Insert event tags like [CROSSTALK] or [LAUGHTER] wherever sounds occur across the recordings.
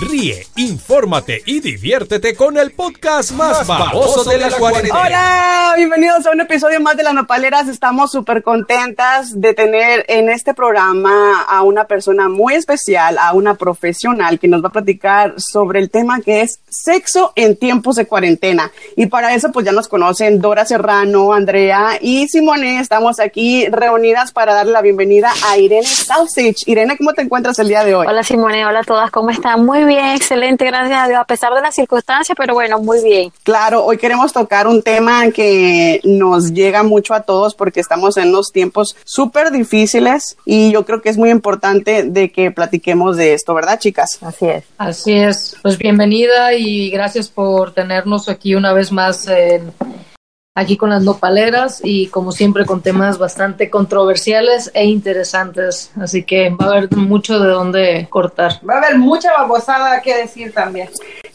Ríe, infórmate y diviértete con el podcast más, baboso de la cuarentena. Hola, bienvenidos a un episodio más de Las Nopaleras. Estamos súper contentas de tener en este programa a una persona muy especial, a una profesional que nos va a platicar sobre el tema que es sexo en tiempos de cuarentena. Y para eso, pues ya nos conocen Dora Serrano, Andrea y Simone. Estamos aquí reunidas para darle la bienvenida a Irene Sausage. Irene, ¿cómo te encuentras el día de hoy? Hola Simone, hola a todas, ¿cómo están? Muy bien, excelente, gracias a Dios, a pesar de las circunstancias, pero bueno, muy bien. Claro, hoy queremos tocar un tema que nos llega mucho a todos porque estamos en unos tiempos súper difíciles y yo creo que es muy importante de que platiquemos de esto, ¿verdad, chicas? Así es. Así es. Pues bienvenida y gracias por tenernos aquí una vez más en aquí con las nopaleras y como siempre con temas bastante controversiales e interesantes. Así que va a haber mucho de dónde cortar. Va a haber mucha babosada que decir también.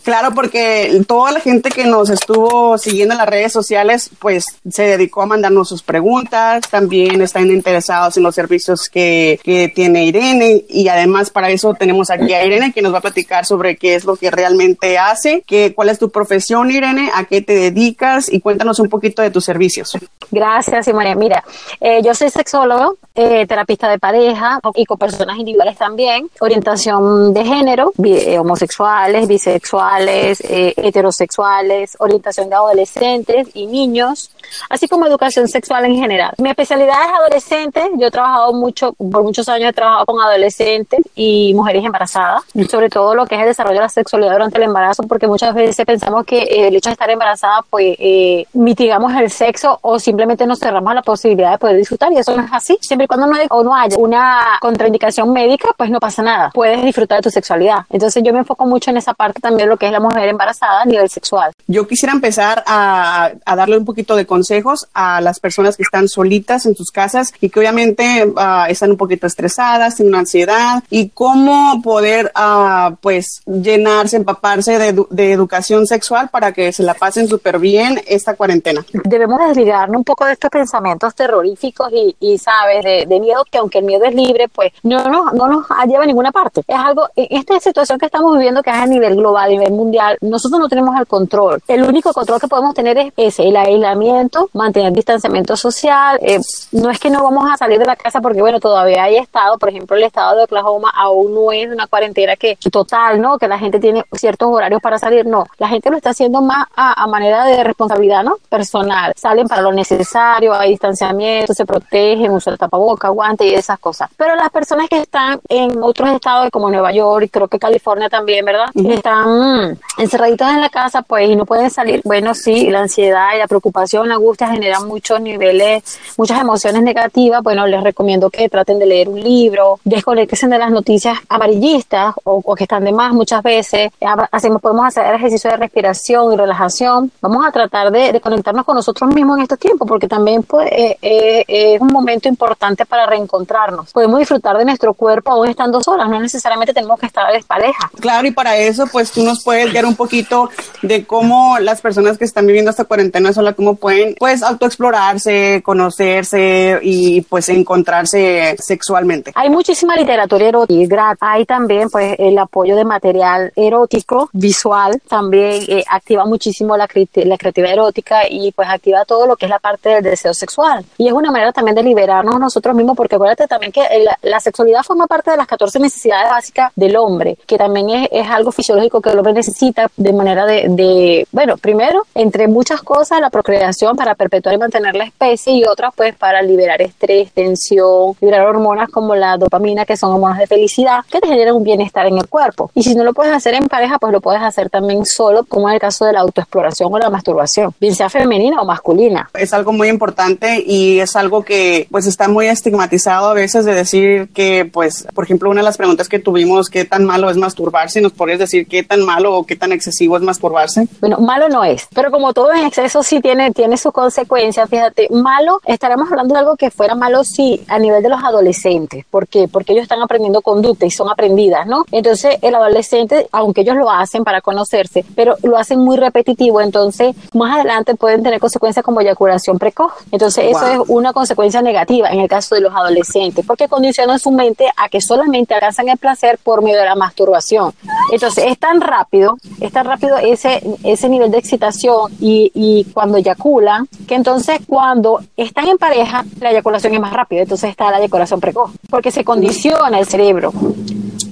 Claro, porque toda la gente que nos estuvo siguiendo en las redes sociales, pues se dedicó a mandarnos sus preguntas, también están interesados en los servicios que, que tiene Irene y además para eso tenemos aquí a Irene que nos va a platicar sobre qué es lo que realmente hace, que, cuál es tu profesión Irene, a qué te dedicas y cuéntanos un poquito de tus servicios. Gracias, Simone. Mira, eh, yo soy sexólogo, eh, terapista de pareja y con personas individuales también, orientación de género, eh, homosexuales, bisexuales, eh, heterosexuales, orientación de adolescentes y niños, así como educación sexual en general. Mi especialidad es adolescentes, yo he trabajado mucho, por muchos años he trabajado con adolescentes y mujeres embarazadas, sobre todo lo que es el desarrollo de la sexualidad durante el embarazo, porque muchas veces pensamos que eh, el hecho de estar embarazada, pues eh, mitigamos el sexo o simplemente nos cerramos a la posibilidad de poder disfrutar y eso no es así. Siempre cuando no, hay- o no haya una contraindicación médica, pues no pasa nada. Puedes disfrutar de tu sexualidad. Entonces yo me enfoco mucho en esa parte también de lo que es la mujer embarazada a nivel sexual. Yo quisiera empezar a, a darle un poquito de consejos a las personas que están solitas en sus casas y que obviamente ah, están un poquito estresadas, tienen una ansiedad y cómo poder ah, pues llenarse, empaparse de, de educación sexual para que se la pasen súper bien esta cuarentena. debemos desligarnos un poco de estos pensamientos terroríficos y, y sabes, de, de miedo, que aunque el miedo es libre, pues no, no, no nos lleva a ninguna parte. Es algo, en esta situación que estamos viviendo, que es a nivel global, a nivel mundial, nosotros no tenemos el control. El único control que podemos tener es ese, el aislamiento, mantener distanciamiento social. eh, no es que no vamos a salir de la casa porque, bueno, todavía hay estado, por ejemplo, el estado de Oklahoma aún no es una cuarentena que total, ¿no? Que la gente tiene ciertos horarios para salir, no. La gente lo está haciendo más a, a manera de responsabilidad, ¿no? Personal. Salen para lo necesario, hay distanciamiento, se protegen, usan tapaboca, guantes y esas cosas. Pero las personas que están en otros estados como Nueva York y creo que California también, ¿verdad? Están mm, encerraditos en la casa, pues, y no pueden salir. Bueno, sí, la ansiedad y la preocupación, la angustia generan muchos niveles, muchas emociones negativas. Bueno, les recomiendo que traten de leer un libro, desconectense de las noticias amarillistas o, o que están de más muchas veces. Hacemos, podemos hacer ejercicio de respiración y relajación. Vamos a tratar de, de conectarnos con nosotros mismos en estos tiempos, porque también pues, eh, eh, es un momento importante para reencontrarnos. Podemos disfrutar de nuestro cuerpo aún estando solas, no necesariamente tenemos que estar de pareja. Claro, y para eso, pues tú nos puedes guiar un poquito de cómo las personas que están viviendo esta cuarentena sola, cómo pueden, pues, autoexplorarse, conocerse y, pues, encontrarse sexualmente. Hay muchísima literatura erótica. Hay también pues el apoyo de material erótico, visual, también eh, activa muchísimo la, la creatividad erótica y pues activa todo lo que es la parte del deseo sexual. Y es una manera también de liberarnos nosotros mismos porque acuérdate también que la, sexualidad forma parte de las 14 necesidades básicas del hombre, que también es, es algo fisiológico que el hombre necesita de manera de, de, bueno, primero, entre muchas cosas, la procreación para perpetuar y mantener la especie y otras pues para liberar estrés, tensión, liberar hormonas como la dopamina, que son hormonas de felicidad, que te generan un bienestar en el cuerpo. Y si no lo puedes hacer en pareja, pues lo puedes hacer también solo, como en el caso de la autoexploración o la masturbación, bien sea femenina o masculina. Es algo muy importante y es algo que, pues, está muy estigmatizado a veces de decir que, pues, por ejemplo, una de las preguntas que tuvimos, ¿qué tan malo es masturbarse? ¿Nos podrías decir qué tan malo o qué tan excesivo es masturbarse? Bueno, malo no es, pero como todo en exceso sí tiene, tiene sus consecuencias, fíjate, malo, estaremos hablando de algo que fuera malo sí a nivel de los adolescentes. ¿Por qué? Porque ellos están aprendiendo conducta y son aprendidas, ¿no? Entonces, el adolescente, aunque ellos lo hacen para conocerse, pero lo hacen muy repetitivo, entonces más adelante pueden tener consecuencias como eyaculación precoz. Entonces, eso Wow. es una consecuencia negativa en el caso de los adolescentes, porque condicionan su mente a que solamente alcanzan el placer por medio de la masturbación. Entonces es tan rápido, es tan rápido ese, ese nivel de excitación y, y cuando eyaculan, que entonces cuando están en pareja, la eyaculación es más rápida, entonces está la eyaculación precoz, porque se condiciona el cerebro.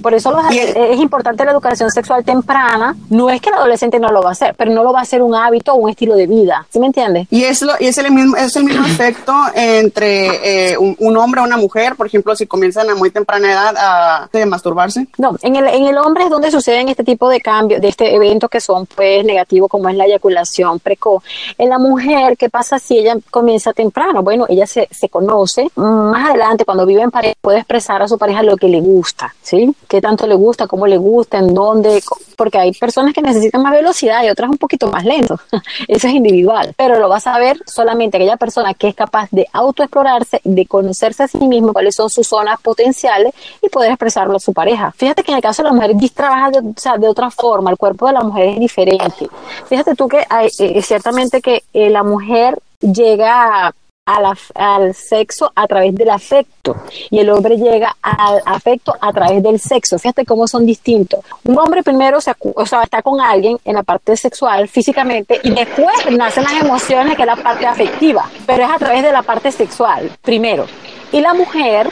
Por eso los, es importante la educación sexual temprana. No es que el adolescente no lo va a hacer, pero no lo va a hacer un hábito o un estilo de vida. ¿Sí me entiendes? Y es, lo, y es, el, mismo, es el mismo [CLEARS THROAT] efecto entre eh, un, un, hombre o una mujer, por ejemplo, si comienzan a muy temprana edad a, a masturbarse. No, en el, en el hombre es donde suceden este tipo de cambios, de este evento que son pues negativos, como es la eyaculación precoz. En la mujer, ¿qué pasa si ella comienza temprano? Bueno, ella se, se conoce. Más adelante, cuando vive en pareja, puede expresar a su pareja lo que le gusta, ¿sí? Tanto le gusta, cómo le gusta, en dónde, porque hay personas que necesitan más velocidad y otras un poquito más lento. [LAUGHS] Eso es individual, pero lo vas a ver solamente aquella persona que es capaz de autoexplorarse, de conocerse a sí mismo, cuáles son sus zonas potenciales y poder expresarlo a su pareja. Fíjate que en el caso de la mujer trabaja de, o sea, de otra forma, el cuerpo de la mujer es diferente. Fíjate tú que hay, eh, ciertamente que eh, la mujer llega al, al sexo a través del afecto y el hombre llega al afecto a través del sexo. Fíjate cómo son distintos. Un hombre primero se, o sea, está con alguien en la parte sexual físicamente y después nacen las emociones que es la parte afectiva, pero es a través de la parte sexual primero. Y la mujer,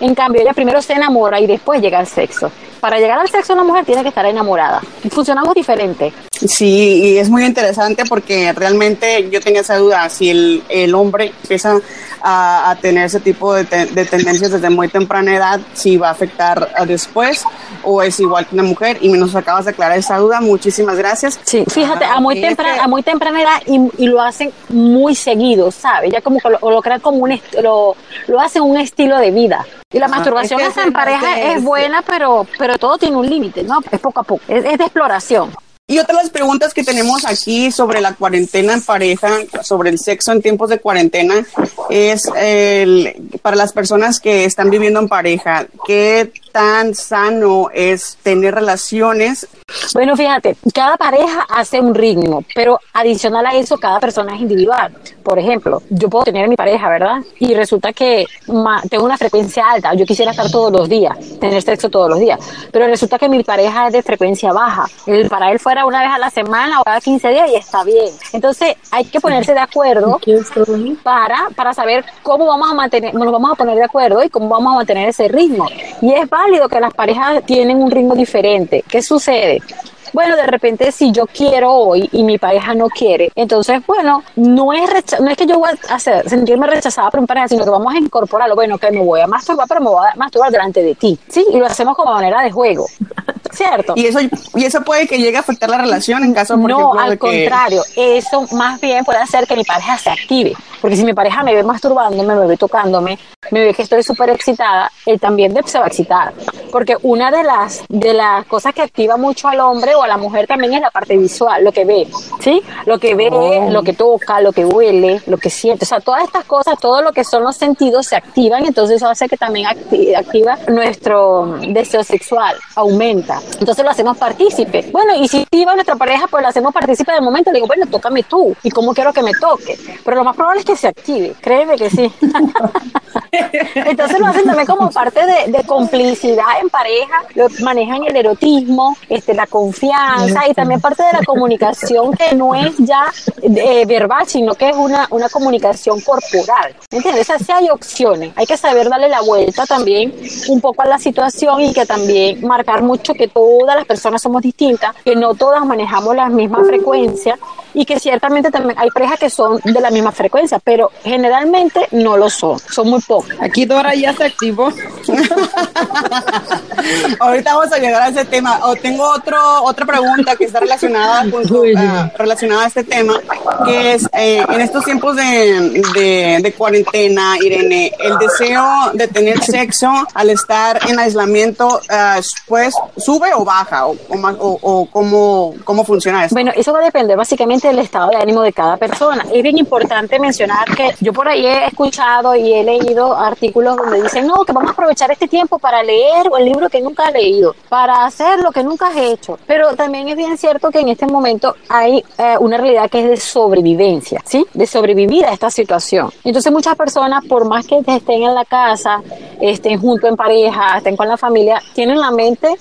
en cambio, ella primero se enamora y después llega al sexo para llegar al sexo una mujer tiene que estar enamorada. Funcionamos diferente. Sí, y es muy interesante porque realmente yo tenía esa duda, si el, el hombre empieza a, a, tener ese tipo de, te, de, tendencias desde muy temprana edad, si va a afectar después o es igual que una mujer y nos acabas de aclarar esa duda, muchísimas gracias. Sí, fíjate, a muy, temprana, a muy temprana edad y, y, lo hacen muy seguido, ¿sabes? Ya como que lo, lo crean como un, lo, lo hacen un estilo de vida. Y la masturbación es en pareja es, es buena, pero, pero todo tiene un límite, ¿no? Es poco a poco, es, es de exploración. Y otra de las preguntas que tenemos aquí sobre la cuarentena en pareja, sobre el sexo en tiempos de cuarentena, es el, para las personas que están viviendo en pareja, ¿qué tan sano es tener relaciones? Bueno, fíjate, cada pareja hace un ritmo, pero adicional a eso, cada persona es individual. Por ejemplo, yo puedo tener mi pareja, ¿verdad? Y resulta que tengo una frecuencia alta, yo quisiera estar todos los días, tener sexo todos los días, pero resulta que mi pareja es de frecuencia baja. El, para él fuera una vez a la semana o cada 15 días y está bien. Entonces hay que ponerse de acuerdo para, para saber cómo vamos a mantener, nos vamos a poner de acuerdo y cómo vamos a mantener ese ritmo. Y es válido que las parejas tienen un ritmo diferente. ¿Qué sucede? bueno, de repente si yo quiero hoy y mi pareja no quiere, entonces, bueno, no es, no es que yo voy a hacer, sentirme rechazada por un pareja, sino que vamos a incorporarlo, bueno, que me voy a masturbar, pero me voy a masturbar delante de ti, ¿sí? Y lo hacemos como manera de juego. [LAUGHS] ¿Cierto? Y eso, y eso puede que llegue a afectar la relación en caso, por no, ejemplo, al de contrario, que... eso más bien puede hacer que mi pareja se active. Porque si mi pareja me ve masturbándome, me ve tocándome, me ve que estoy súper excitada, él también se va a excitar. Porque una de las, de las cosas que activa mucho al hombre o a la mujer también es la parte visual, lo que ve, ¿sí? Lo que ve, oh. lo que toca, lo que huele, lo que siente. O sea, todas estas cosas, todo lo que son los sentidos se activan, entonces eso hace que también activa nuestro deseo sexual, aumenta. Entonces lo hacemos partícipe. Bueno, y si iba nuestra pareja, pues lo hacemos partícipe del momento. Le digo, bueno, tócame tú. ¿Y cómo quiero que me toque? Pero lo más probable es que se active. Créeme que sí. [LAUGHS] [LAUGHS] Entonces lo hacen también como parte de, complicidad en pareja. Lo manejan el erotismo, este, la confianza y también parte de la comunicación que no es ya eh, verbal, sino que es una, una comunicación corporal. ¿Entiendes? O sea, sí hay opciones. Hay que saber darle la vuelta también un poco a la situación y que también marcar mucho que todas las personas somos distintas, que no todas manejamos la misma frecuencia y que ciertamente también hay parejas que son de la misma frecuencia, pero generalmente no lo son, son muy pocas. Aquí Dora ya se activó. Ahorita vamos a llegar a ese tema. O tengo otro, otra pregunta que está relacionada, con, uh, relacionada a este tema, que es eh, en estos tiempos de, de, de, cuarentena, Irene, el deseo de tener sexo al estar en aislamiento, uh, pues sube o baja, o, o, o, o cómo, cómo funciona eso. Bueno, eso va a depender básicamente del estado de ánimo de cada persona. Es bien importante mencionar que yo por ahí he escuchado y he leído artículos donde dicen, no, que vamos a aprovechar este tiempo para leer el libro que nunca has leído, para hacer lo que nunca has hecho. Pero también es bien cierto que en este momento hay eh, una realidad que es de sobrevivencia, ¿sí? De sobrevivir a esta situación. Entonces muchas personas, por más que estén en la casa, estén junto en pareja, estén con la familia, tienen la mente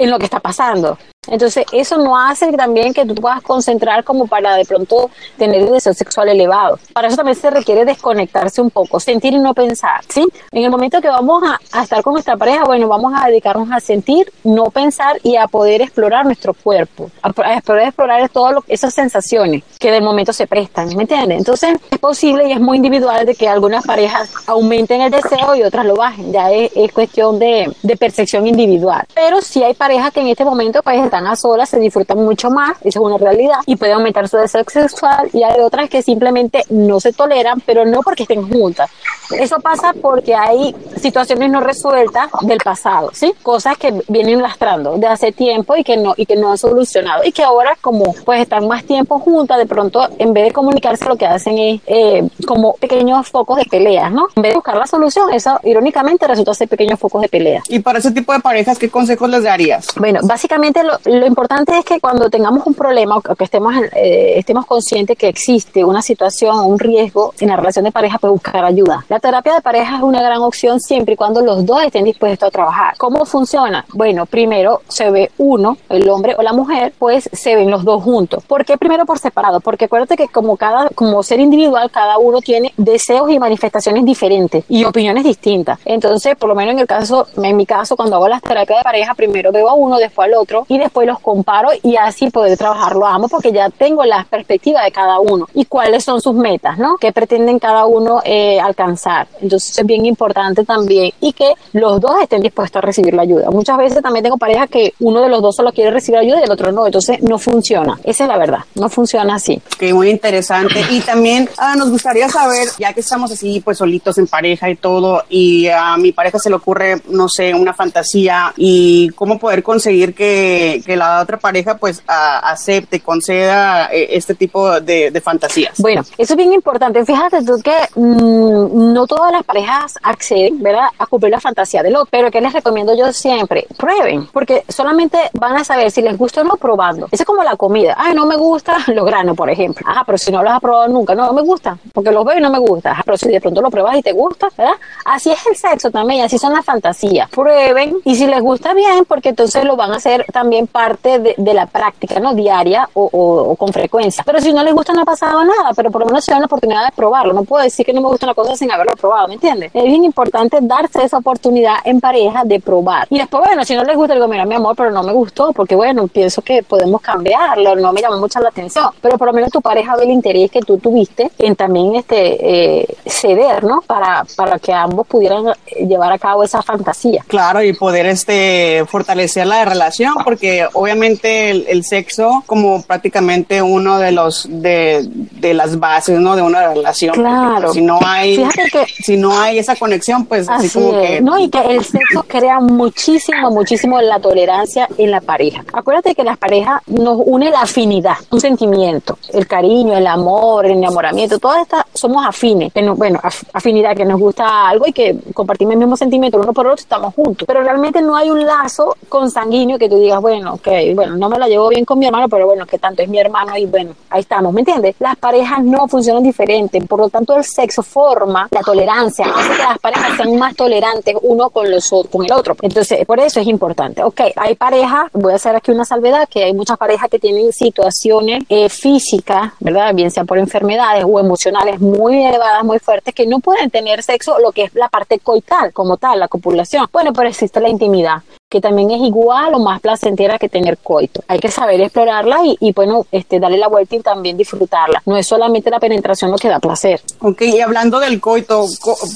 en lo que está pasando. Entonces, eso no hace también que tú puedas concentrar como para de pronto tener el deseo sexual elevado. Para eso también se requiere desconectarse un poco, sentir y no pensar, ¿sí? En el momento que vamos a, estar con nuestra pareja, bueno, vamos a dedicarnos a sentir, no pensar y a poder explorar nuestro cuerpo, a, poder explorar todas esas sensaciones que del momento se prestan, ¿me entiendes? Entonces, es posible y es muy individual de que algunas parejas aumenten el deseo y otras lo bajen, ya es, cuestión de, de percepción individual. Pero si hay parejas que en este momento pues están a solas, se disfrutan mucho más, eso es una realidad, y puede aumentar su deseo sexual, y hay otras que simplemente no se toleran, pero no porque estén juntas. Eso pasa porque hay situaciones no resueltas del pasado, ¿sí? Cosas que vienen lastrando de hace tiempo y que no, y que no han solucionado. Y que ahora, como pues están más tiempo juntas, de pronto, en vez de comunicarse, lo que hacen es eh, como pequeños focos de peleas, ¿no? En vez de buscar la solución, eso irónicamente resulta ser pequeños focos de pelea. Y para ese tipo de parejas, ¿qué consejos les darías? Bueno, básicamente lo, lo importante es que cuando tengamos un problema o que estemos, eh, estemos conscientes que existe una situación, un riesgo en la relación de pareja, pues buscar ayuda. La terapia de pareja es una gran opción siempre y cuando los dos estén dispuestos a trabajar. ¿Cómo funciona? Bueno, primero se ve uno, el hombre o la mujer, pues se ven los dos juntos. ¿Por qué primero por separado? Porque acuérdate que como cada, como ser individual, cada uno tiene deseos y manifestaciones diferentes y opiniones distintas. Entonces, por lo menos en el caso, en mi caso, cuando hago las terapias de pareja, primero veo a uno, después al otro y después los comparo y así poder trabajarlo ambos porque ya tengo la perspectiva de cada uno y cuáles son sus metas, ¿no? ¿Qué pretenden cada uno eh, alcanzar? Entonces es bien importante también y que los dos estén dispuestos a recibir la ayuda. Muchas veces también tengo parejas que uno de los dos solo quiere recibir ayuda y el otro no, entonces no funciona. Esa es la verdad, no funciona así. Que muy interesante. Y también ah, nos gustaría saber, ya que estamos así pues solitos en pareja y todo, y a mi pareja se le ocurre, no sé, una fantasía y cómo poder conseguir que, que la otra pareja pues acepte, conceda eh, este tipo de, de fantasías. Bueno, eso es bien importante. Fíjate tú que mm, no todas las parejas acceden, ¿verdad?, a cumplir la fantasía del otro. Pero ¿qué les recomiendo yo siempre? Prueben, porque solamente van a saber si les gusta o no probando. Eso es como la comida. Ay, no me gusta [LAUGHS] los granos, por ejemplo. Ajá, pero si no los has probado nunca, no, me gusta, porque los veo y no me gusta. Ajá, pero si de pronto lo pruebas y te gusta, ¿verdad? Así es el sexo también, así son las fantasías. Prueben y si les gusta bien, porque entonces lo van a hacer también parte de, de la práctica, ¿no? Diaria o, o, con frecuencia. Pero si no les gusta, no ha pasado nada, pero por lo menos se dan la oportunidad de probarlo. No puedo decir que no me gusta una cosa sin haberlo probado, ¿me entiendes? Es bien importante darse esa oportunidad en pareja de probar. Y después, bueno, si no les gusta, digo, mira, mi amor, pero no me gustó, porque bueno, pienso que podemos cambiarlo, no me llama mucho la atención. Pero por lo menos tu pareja ve el interés que tú tuviste en también este eh, ceder, ¿no? Para, para que ambos pudieran llevar a cabo esa fantasía. Claro, y poder este fortalecer la relación, porque obviamente el, sexo como prácticamente uno de los de, de las bases, ¿no? De una relación. Claro. si no hay que, si no hay esa conexión, pues así, como que no y que el sexo crea muchísimo, muchísimo la tolerancia en la pareja. Acuérdate que las parejas nos une la afinidad, un sentimiento, el cariño, el amor, el enamoramiento, todas estas somos afines, bueno, afinidad que nos gusta algo y que compartimos el mismo sentimiento uno por otro, estamos juntos. Pero realmente no hay un lazo consanguíneo que tú digas, bueno, ok, bueno, no me la llevo bien con mi hermano, pero bueno, que tanto es mi hermano y bueno, ahí estamos, ¿me entiendes? Las parejas no funcionan diferente, por lo tanto el sexo forma la tolerancia, hace que las parejas sean más tolerantes uno con los con el otro. Entonces, por eso es importante. Ok, hay parejas, voy a hacer aquí una salvedad, que hay muchas parejas que tienen situaciones eh, físicas, ¿verdad? Bien sea por enfermedades o emocionales muy elevadas, muy fuertes, que no pueden tener sexo, lo que es la parte coital como tal, la copulación. Bueno, pero existe la intimidad que también es igual o más placentera que tener coito. Hay que saber explorarla y, y, bueno, este, darle la vuelta y también disfrutarla. No es solamente la penetración lo que da placer. Ok, y hablando del coito,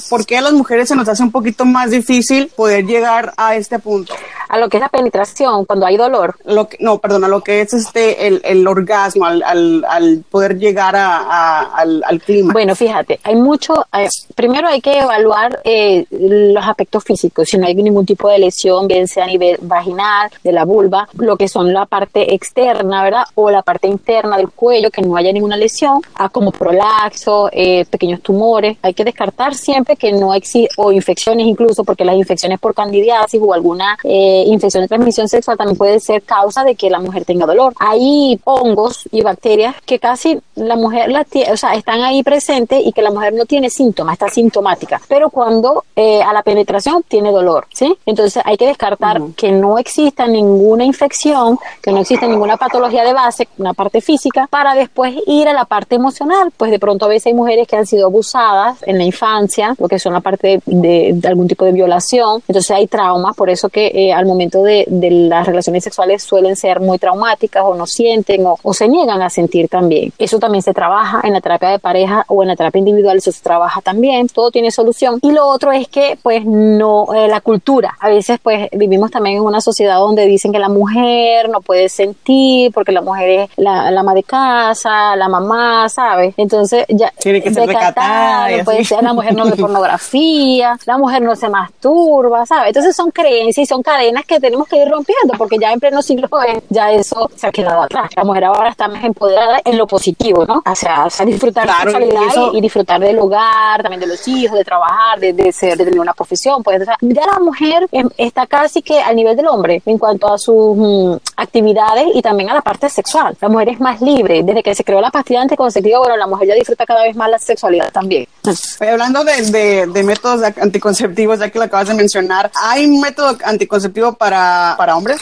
¿por qué a las mujeres se nos hace un poquito más difícil poder llegar a este punto? A lo que es la penetración, cuando hay dolor. Lo que, no, perdón, a lo que es este, el, el orgasmo, al, al, al, poder llegar a, al, al, clima. Bueno, fíjate, hay mucho, eh, primero hay que evaluar eh, los aspectos físicos, si no hay ningún tipo de lesión, bien sea a nivel vaginal, de la vulva, lo que son la parte externa, ¿verdad? O la parte interna del cuello, que no haya ninguna lesión, a como prolaxo, eh, pequeños tumores. Hay que descartar siempre que no existe, o infecciones incluso, porque las infecciones por candidiasis o alguna eh, infección de transmisión sexual también puede ser causa de que la mujer tenga dolor. Hay hongos y bacterias que casi la mujer la o sea, están ahí presentes y que la mujer no tiene síntomas, está sintomática, pero cuando eh, a la penetración tiene dolor, ¿sí? Entonces hay que descartar que no exista ninguna infección, que no exista ninguna patología de base, una parte física, para después ir a la parte emocional, pues de pronto a veces hay mujeres que han sido abusadas en la infancia, lo que son la parte de, algún tipo de violación, entonces hay traumas, por eso que eh, al momento de, las relaciones sexuales suelen ser muy traumáticas o no sienten o, se niegan a sentir también. Eso también se trabaja en la terapia de pareja o en la terapia individual, eso se trabaja también, todo tiene solución. Y lo otro es que pues no, eh, la cultura, a veces pues vivimos también en una sociedad donde dicen que la mujer no puede sentir porque la mujer es la, la ama de casa, la mamá, ¿sabes? Entonces ya tiene que ser recatada, no puede ser, la mujer no ve [LAUGHS] pornografía, la mujer no se masturba, ¿sabes? Entonces son creencias y son cadenas que tenemos que ir rompiendo porque ya en pleno siglo ya eso se ha quedado atrás. La mujer ahora está más empoderada en lo positivo, ¿no? O sea, disfrutar de la sexualidad y, disfrutar del hogar, también de los hijos, de trabajar, de, ser, de tener una profesión. Pues, ya la mujer em, está casi que al nivel del hombre en cuanto a sus mm, actividades y también a la parte sexual. La mujer es más libre. Desde que se creó la pastilla anticonceptiva, bueno, la mujer ya disfruta cada vez más la sexualidad también. [LAUGHS] hablando de, de, métodos anticonceptivos, ya que lo acabas de mencionar, ¿hay un método anticonceptivo para, para hombres?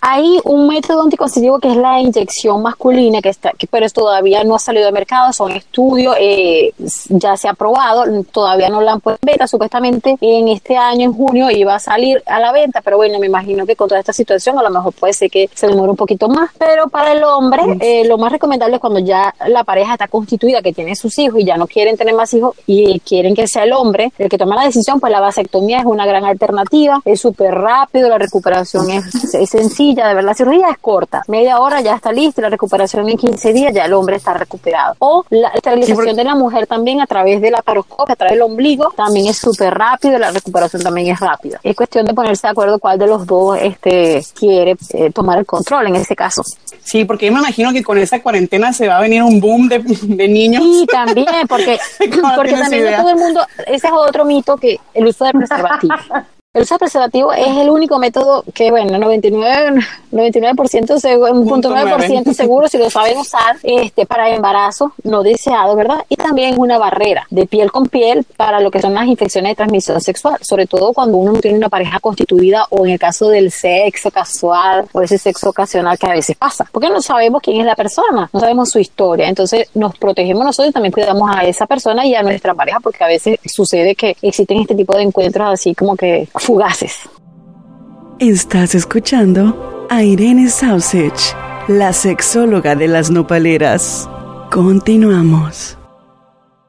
Hay un método anticonceptivo que es la inyección masculina, que está, que, pero todavía no ha salido al mercado, son estudios, eh, ya se ha aprobado, todavía no la han puesto en venta, supuestamente en este año, en junio, iba a salir a la venta, pero bueno, me imagino que con toda esta situación a lo mejor puede ser que se demore un poquito más, pero para el hombre eh, lo más recomendable es cuando ya la pareja está constituida, que tiene sus hijos y ya no quieren tener más hijos y quieren que sea el hombre el que tome la decisión, pues la vasectomía es una gran alternativa, es súper rápido, la recuperación es, es sencilla, de verdad, la cirugía es corta, media hora ya está lista, la recuperación en 15 días ya el hombre está recuperado. O la esterilización de la mujer también a través de la paroscopia, a través del ombligo, también es súper rápido, la recuperación también es rápida. Es cuestión de ponerse de acuerdo cuál de los dos este, quiere eh, tomar el control en ese caso. Sí, porque yo me imagino que con esta cuarentena se va a venir un boom de, de niños. Sí, también, porque, [LAUGHS] porque también todo el mundo, ese es otro mito que el uso de preservativo. [LAUGHS] El uso preservativo es el único método que, bueno, 99, 99% seguro, seguro si lo saben usar este, para embarazo no deseado, ¿verdad? Y también es una barrera de piel con piel para lo que son las infecciones de transmisión sexual, sobre todo cuando uno no tiene una pareja constituida o en el caso del sexo casual o ese sexo ocasional que a veces pasa, porque no sabemos quién es la persona, no sabemos su historia, entonces nos protegemos nosotros y también cuidamos a esa persona y a nuestra pareja porque a veces sucede que existen este tipo de encuentros así como que fugaces. Estás escuchando a Irene Sausage, la sexóloga de las nopaleras. Continuamos.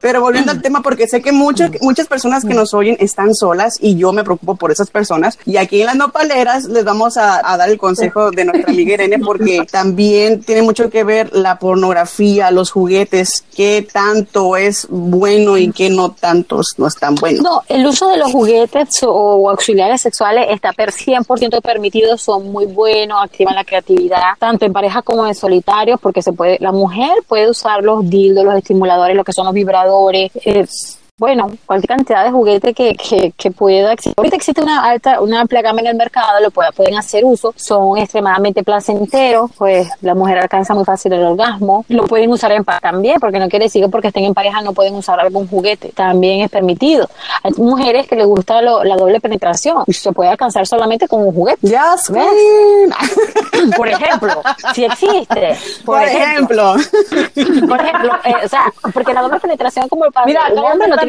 Pero volviendo al tema, porque sé que muchas, muchas personas que nos oyen están solas y yo me preocupo por esas personas. Y aquí en las nopaleras les vamos a, dar el consejo de nuestra amiga Irene, porque [LAUGHS] también tiene mucho que ver la pornografía, los juguetes, qué tanto es bueno y qué no tanto no es tan bueno. No, el uso de los juguetes o auxiliares sexuales está per 100% permitido, son muy buenos, activan la creatividad, tanto en pareja como en solitario, porque se puede, la mujer puede usar los dildos, los estimuladores, lo que son los vibradores es bueno, cualquier cantidad de juguete que, que, que, pueda existir. Ahorita existe una alta, una gama en el mercado, lo pueda, pueden hacer uso, son extremadamente placenteros, pues la mujer alcanza muy fácil el orgasmo, lo pueden usar en pareja también, porque no quiere decir que porque estén en pareja no pueden usar algún juguete, también es permitido. Hay mujeres que les gusta la doble penetración y se puede alcanzar solamente con un juguete. Ya [LAUGHS] Por ejemplo, si existe. Por, ejemplo. Por ejemplo, eh, o sea, porque la doble penetración como el padre, Mira, el hombre no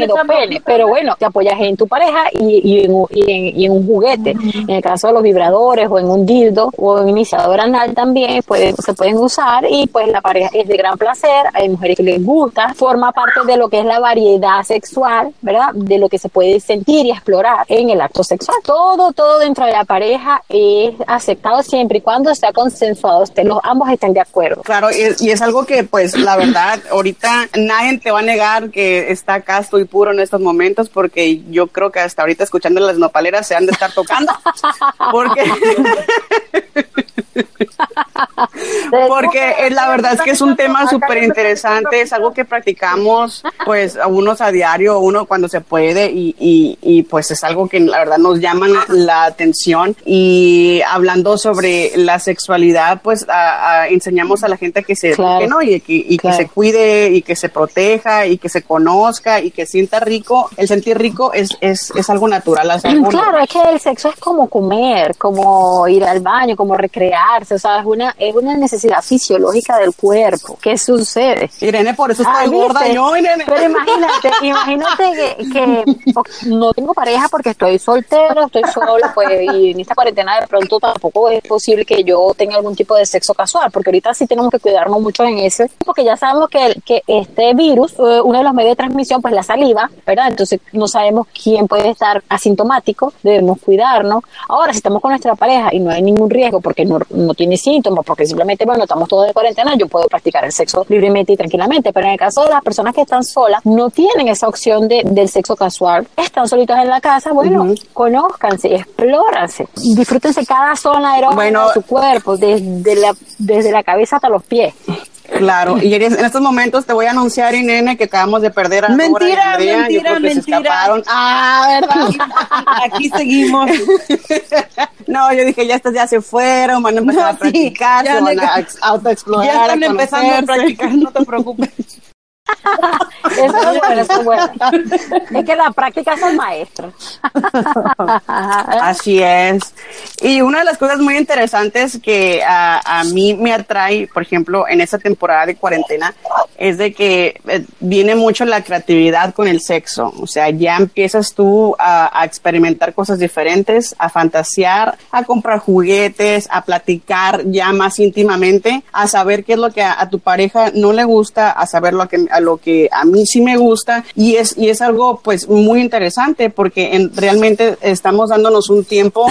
pero bueno, te apoyas en tu pareja y, en, un juguete. En el caso de los vibradores o en un dildo o en iniciador anal también se pueden usar y pues la pareja es de gran placer, hay mujeres que les gusta, forma parte de lo que es la variedad sexual, ¿verdad? De lo que se puede sentir y explorar en el acto sexual. Todo, todo dentro de la pareja es aceptado siempre y cuando sea consensuado, los ambos estén de acuerdo. Claro, y, y es algo que pues la verdad ahorita nadie te va a negar que está casto y puro en estos momentos porque yo creo que hasta ahorita escuchando las nopaleras se han de estar tocando. porque [LAUGHS] porque la verdad es que es un tema súper interesante, es algo que practicamos pues a unos a diario, uno cuando se puede y, y, y pues es algo que la verdad nos llama la atención. Y hablando sobre la sexualidad pues enseñamos a la gente que se que no y, y que se cuide y que se proteja y que se conozca y que sienta rico, el sentir rico es, es, es algo natural. claro, es que el sexo es como comer, como ir al baño, como recrearse, o sea, es una, es una necesidad fisiológica del cuerpo. ¿Qué sucede? Irene, por eso estoy gorda yo, Irene. Pero imagínate, [LAUGHS] imagínate que, que, no tengo pareja porque estoy soltero, estoy solo, pues, y en esta cuarentena de pronto tampoco es posible que yo tenga algún tipo de sexo casual, porque ahorita sí tenemos que cuidarnos mucho en ese, porque ya sabemos que, que este virus, eh, uno de los medios de transmisión, pues la saliva, ¿verdad? Entonces no sabemos quién puede estar asintomático, debemos cuidarnos. Ahora, si estamos con nuestra pareja y no hay ningún riesgo porque no, no tiene síntomas, porque simplemente, bueno, estamos todos de cuarentena, yo puedo practicar el sexo libremente y tranquilamente, pero en el caso de las personas que están solas, no tienen esa opción de, del sexo casual, están solitos en la casa, bueno, uh conózcanse, explóranse, disfrútense cada zona erógena de su cuerpo, desde la, desde la cabeza hasta los pies. Claro, y en estos momentos te voy a anunciar, Inene, que acabamos de perder a Mentira, Andrea. mentira, mentira. Ah, ¿verdad? [LAUGHS] Aquí seguimos. [LAUGHS] no, yo dije, ya estas ya se fueron, van a empezar a practicar, se van a [LAUGHS] autoexplorar. Ya están empezando a practicar, no te preocupes. Eso es bueno, es que la práctica es el maestro. Así es. Y una de las cosas muy interesantes que a, a mí me atrae, por ejemplo, en esta temporada de cuarentena, es de que eh, viene mucho la creatividad con el sexo. O sea, ya empiezas tú a, experimentar cosas diferentes, a fantasear, a comprar juguetes, a platicar ya más íntimamente, a saber qué es lo que a, tu pareja no le gusta, a saber lo que lo que a mí sí me gusta y es, y es algo pues muy interesante porque en, realmente estamos dándonos un tiempo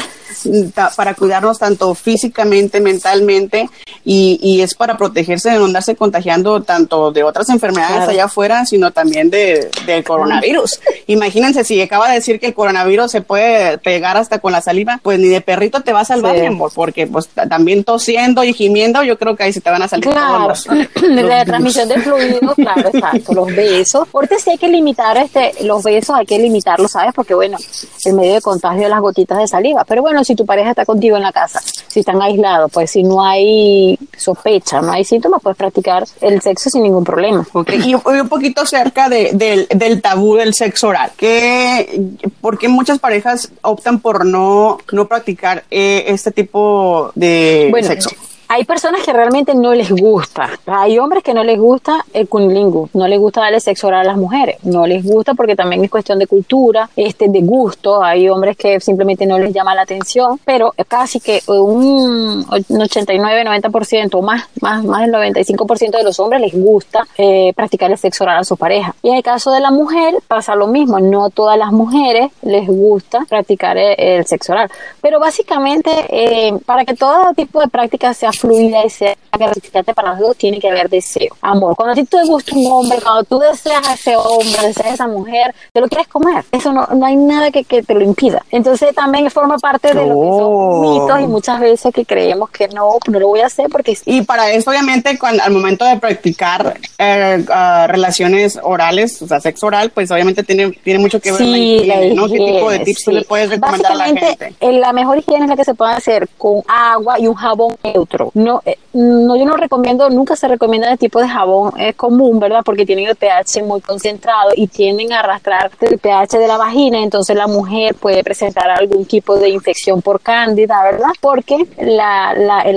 para cuidarnos tanto físicamente, mentalmente y, y, es para protegerse de no andarse contagiando tanto de otras enfermedades allá afuera, sino también de, del coronavirus. Imagínense si acaba de decir que el coronavirus se puede pegar hasta con la saliva, pues ni de perrito te vas a salvar, porque pues también tosiendo y gimiendo, yo creo que ahí se te van a salir claro. [LAUGHS] todos la transmisión de fluidos, claro, exacto, los besos. Ahorita sí hay que limitar este, los besos, hay que limitarlos, ¿sabes? Porque bueno, el medio de contagio de las gotitas de saliva. Pero bueno, si tu pareja está contigo en la casa, si están aislados, pues si no hay sospecha, no hay síntomas, puedes practicar el sexo sin ningún problema. Y, un poquito cerca de, del tabú del sexo oral, que porque muchas parejas optan por no, no practicar eh, este tipo de sexo. Hay personas que realmente no les gusta. Hay hombres que no les gusta el cunilingus, no les gusta darle sexo oral a las mujeres, no les gusta porque también es cuestión de cultura, este, de gusto. Hay hombres que simplemente no les llama la atención, pero casi que un 89-90% o más, más, más del 95% de los hombres les gusta eh, practicar el sexo oral a su pareja. Y en el caso de la mujer pasa lo mismo, no todas las mujeres les gusta practicar el, sexo oral. Pero básicamente, eh, para que todo tipo de práctica sea fluida y sea gratificante para los dos, tiene que haber deseo, amor. Cuando a ti te gusta un hombre, cuando tú deseas a ese hombre, deseas a esa mujer, te lo quieres comer. Eso no, no hay nada que, que te lo impida. Entonces también forma parte de lo que son Oh. mitos y muchas veces que creemos que no, no lo voy a hacer porque Y para esto, obviamente, cuando, al momento de practicar eh, ah, relaciones orales, o sea, sexo oral, pues obviamente tiene, tiene mucho que ver la Sí, higiene, ¿no? ¿Qué tipo de tips tú sí. le puedes recomendar a la gente? eh, la mejor higiene es la que se puede hacer con agua y un jabón neutro. No, eh, no, yo no recomiendo, nunca se recomienda el tipo de jabón eh, común, ¿verdad? Porque tienen el pH muy concentrado y tienden a arrastrar el pH de la vagina, entonces la mujer puede presentar algún tipo de infección por cándida, ¿verdad? Porque el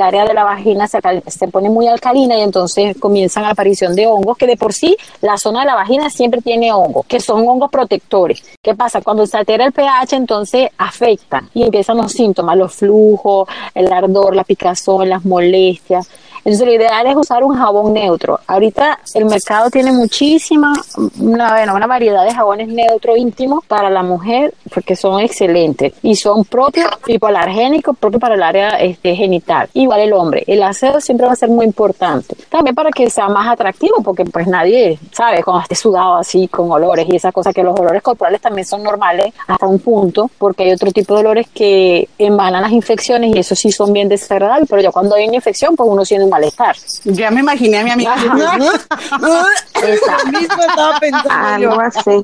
área de la vagina se, se pone muy alcalina y entonces comienzan la aparición de hongos, que de por sí la zona de la vagina siempre tiene hongos, que son hongos protectores. ¿Qué pasa? Cuando se altera el pH, entonces afecta y empiezan los síntomas, los flujos, el ardor, la picazón, las molestias molestias, entonces lo ideal es usar un jabón neutro. Ahorita el mercado tiene muchísima, una, bueno, una variedad de jabones neutro íntimos para la mujer porque son excelentes y son propios, hipoalergénicos, propios para el área este, genital. Igual el hombre. El aseo siempre va a ser muy importante. También para que sea más atractivo porque pues nadie sabe cuando esté sudado así con olores y esas cosas que los olores corporales también son normales hasta un punto porque hay otro tipo de olores que emanan las infecciones y eso sí son bien desagradables, pero ya cuando hay una infección pues uno siente un malestar. Ya me imaginé a mi amiga. [LAUGHS] Lo mismo estaba pensando yo. así.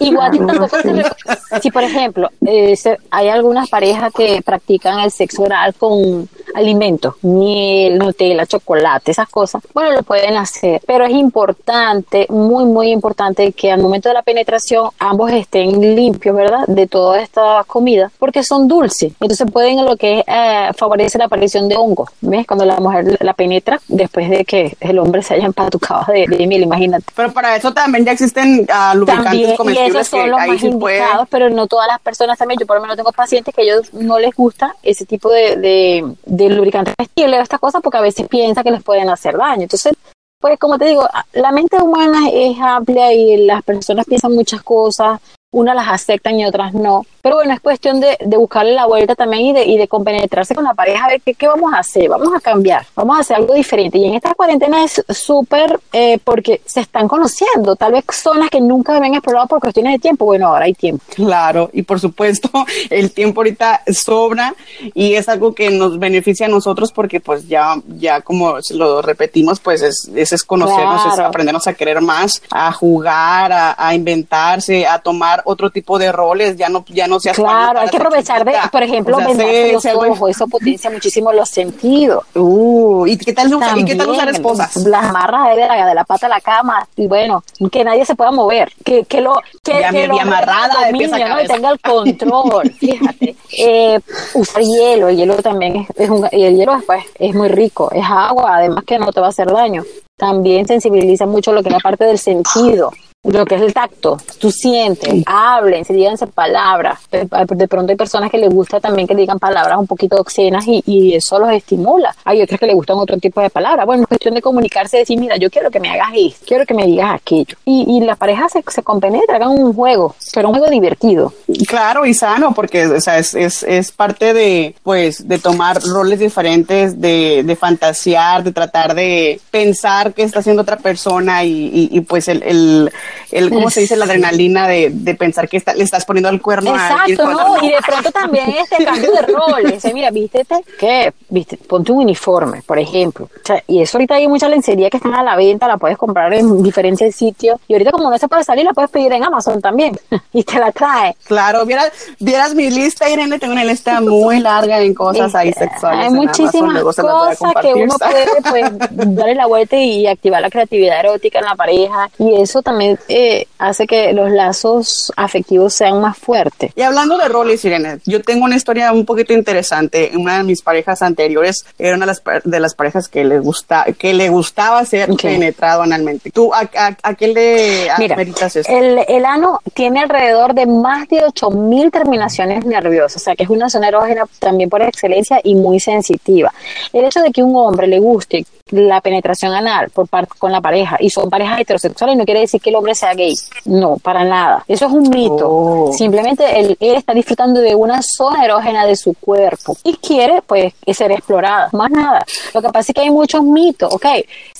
Igual tampoco se si por ejemplo eh, se- hay algunas parejas que practican el sexo oral con alimentos, miel, Nutella, chocolate, esas cosas, bueno, lo pueden hacer, pero es importante, muy, muy importante que al momento de la penetración ambos estén limpios, ¿verdad? De toda esta comida, porque son dulces, entonces pueden lo que es, eh, favorece la aparición de hongos, ¿ves? Cuando la mujer la penetra después de que el hombre se haya empatucado de, de miel, imagínate. Pero para eso también ya existen ah, lubricantes También, y comestibles esos son que los ahí más puede. indicados, pero no todas las personas también. Yo por lo menos tengo pacientes que a ellos no les gusta ese tipo de, de, de lubricante comestible o estas cosas porque a veces piensan que les pueden hacer daño. Entonces, pues como te digo, la mente humana es amplia y las personas piensan muchas cosas, unas las aceptan y otras no. Pero bueno, es cuestión de, de buscarle la vuelta también y de, y de compenetrarse con la pareja, a ver qué, qué vamos a hacer, vamos a cambiar, vamos a hacer algo diferente. Y en esta cuarentena es súper eh, porque se están conociendo, tal vez zonas que nunca habían explorado por cuestiones de tiempo. Bueno, ahora hay tiempo. Claro, y por supuesto, [LAUGHS] el tiempo ahorita sobra y es algo que nos beneficia a nosotros porque pues ya, ya como lo repetimos, pues es, es, es conocernos, es Claro. aprendernos a querer más, a jugar, a, a inventarse, a tomar otro tipo de roles, ya no, ya no seas Claro, hay que aprovechar de, por ejemplo, O sea, los ojos, eso potencia muchísimo los sentidos. Uh, ¿y qué tal, usar- ¿y qué tal usar También, esposas? Las amarras de la, de la pata a la cama y bueno, que nadie se pueda mover, que, que lo que, Ya que hombre amarrada tenga de ¿no? Y tenga el control, [LAUGHS] fíjate. Eh, usar hielo, el hielo también es, es un, y el hielo pues, es muy rico, es agua, además que no te va a hacer daño. También sensibiliza mucho lo que es la parte del sentido, lo que es el tacto. Tú sientes, hablen, se díganse palabras. De, pronto hay personas que les gusta también que digan palabras un poquito obscenas y, y eso los estimula. Hay otras que les gustan otro tipo de palabras. Bueno, es cuestión de comunicarse, decir, mira, yo quiero que me hagas esto, quiero que me digas aquello. Y, y las parejas se, se compenetran, hagan un juego, pero un juego divertido. Claro y sano, porque o sea, es, es, es parte de, pues, de tomar roles diferentes, de, de fantasear, de tratar de pensar que está haciendo otra persona y, y, y, pues el, el, el ¿cómo se dice? La adrenalina de, de pensar que está, le estás poniendo el cuerno a. Exacto, cuando ¿no? Y de pronto también este cambio de roles. Mira, vístete, ¿qué? Viste, ponte un uniforme, por ejemplo. O sea, y eso ahorita hay mucha lencería que están a la venta, la puedes comprar en diferentes sitios. Y ahorita como no se puede salir, la puedes pedir en Amazon también. [LAUGHS] y te la trae. Claro, vieras, vieras mi lista, Irene, tengo una lista muy larga en cosas ahí sexuales. Hay muchísimas a cosas que uno puede pues, darle la vuelta y activar la creatividad erótica en la pareja. Y eso también eh, hace que los lazos afectivos sean más fuertes. Y hablando de roles, Irene, yo tengo una historia un poquito interesante. Una de mis parejas anteriores era una de las, de las parejas que le gusta, que le gustaba ser Ok. penetrado analmente. ¿Tú a, a, a qué le Mira, eso? el, el ano tiene alrededor de más de 8000 terminaciones nerviosas, o sea que es una zona erógena también por excelencia y muy sensitiva. El hecho de que un hombre le guste la penetración anal por parte con la pareja y son parejas heterosexuales no quiere decir que el hombre sea gay. No, para nada. Eso es un mito. Oh. Simplemente él, él está disfrutando de una zona erógena de su cuerpo y quiere pues ser explorada. Más nada. Lo que pasa es que hay muchos mitos, ¿ok?